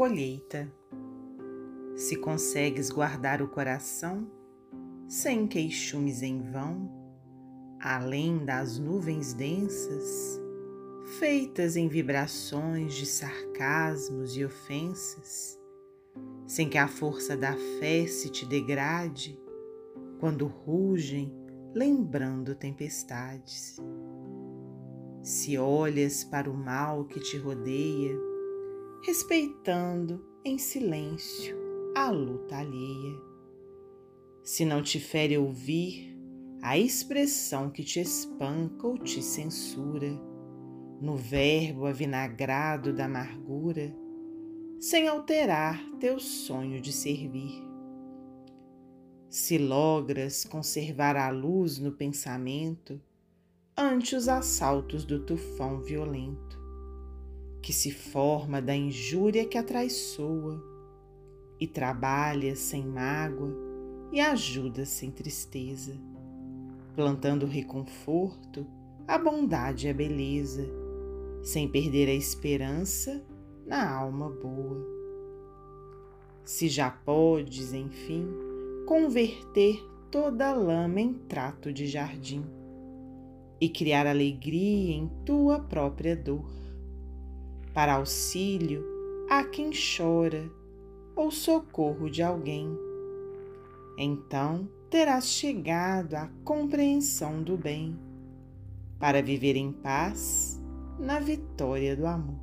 colheita. Se consegues guardar o coração, sem queixumes em vão, além das nuvens densas, feitas em vibrações de sarcasmos e ofensas, sem que a força da fé se te degrade, quando rugem lembrando tempestades. Se olhas para o mal que te rodeia, respeitando em silêncio a luta alheia. Se não te fere ouvir a expressão que te espanca ou te censura, no verbo avinagrado da amargura, sem alterar teu sonho de servir. Se logras conservar a luz no pensamento ante os assaltos do tufão violento, que se forma da injúria que atraiçoa, e trabalha sem mágoa e ajuda sem tristeza, plantando reconforto, a bondade e a beleza, sem perder a esperança na alma boa. Se já podes, enfim, converter toda lama em trato de jardim e criar alegria em tua própria dor, para auxílio a quem chora ou socorro de alguém. Então terás chegado à compreensão do bem, para viver em paz na vitória do amor.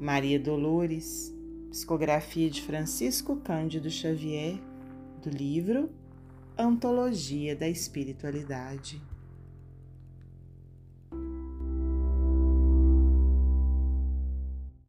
Maria Dolores, psicografia de Francisco Cândido Xavier, do livro Antologia da Espiritualidade.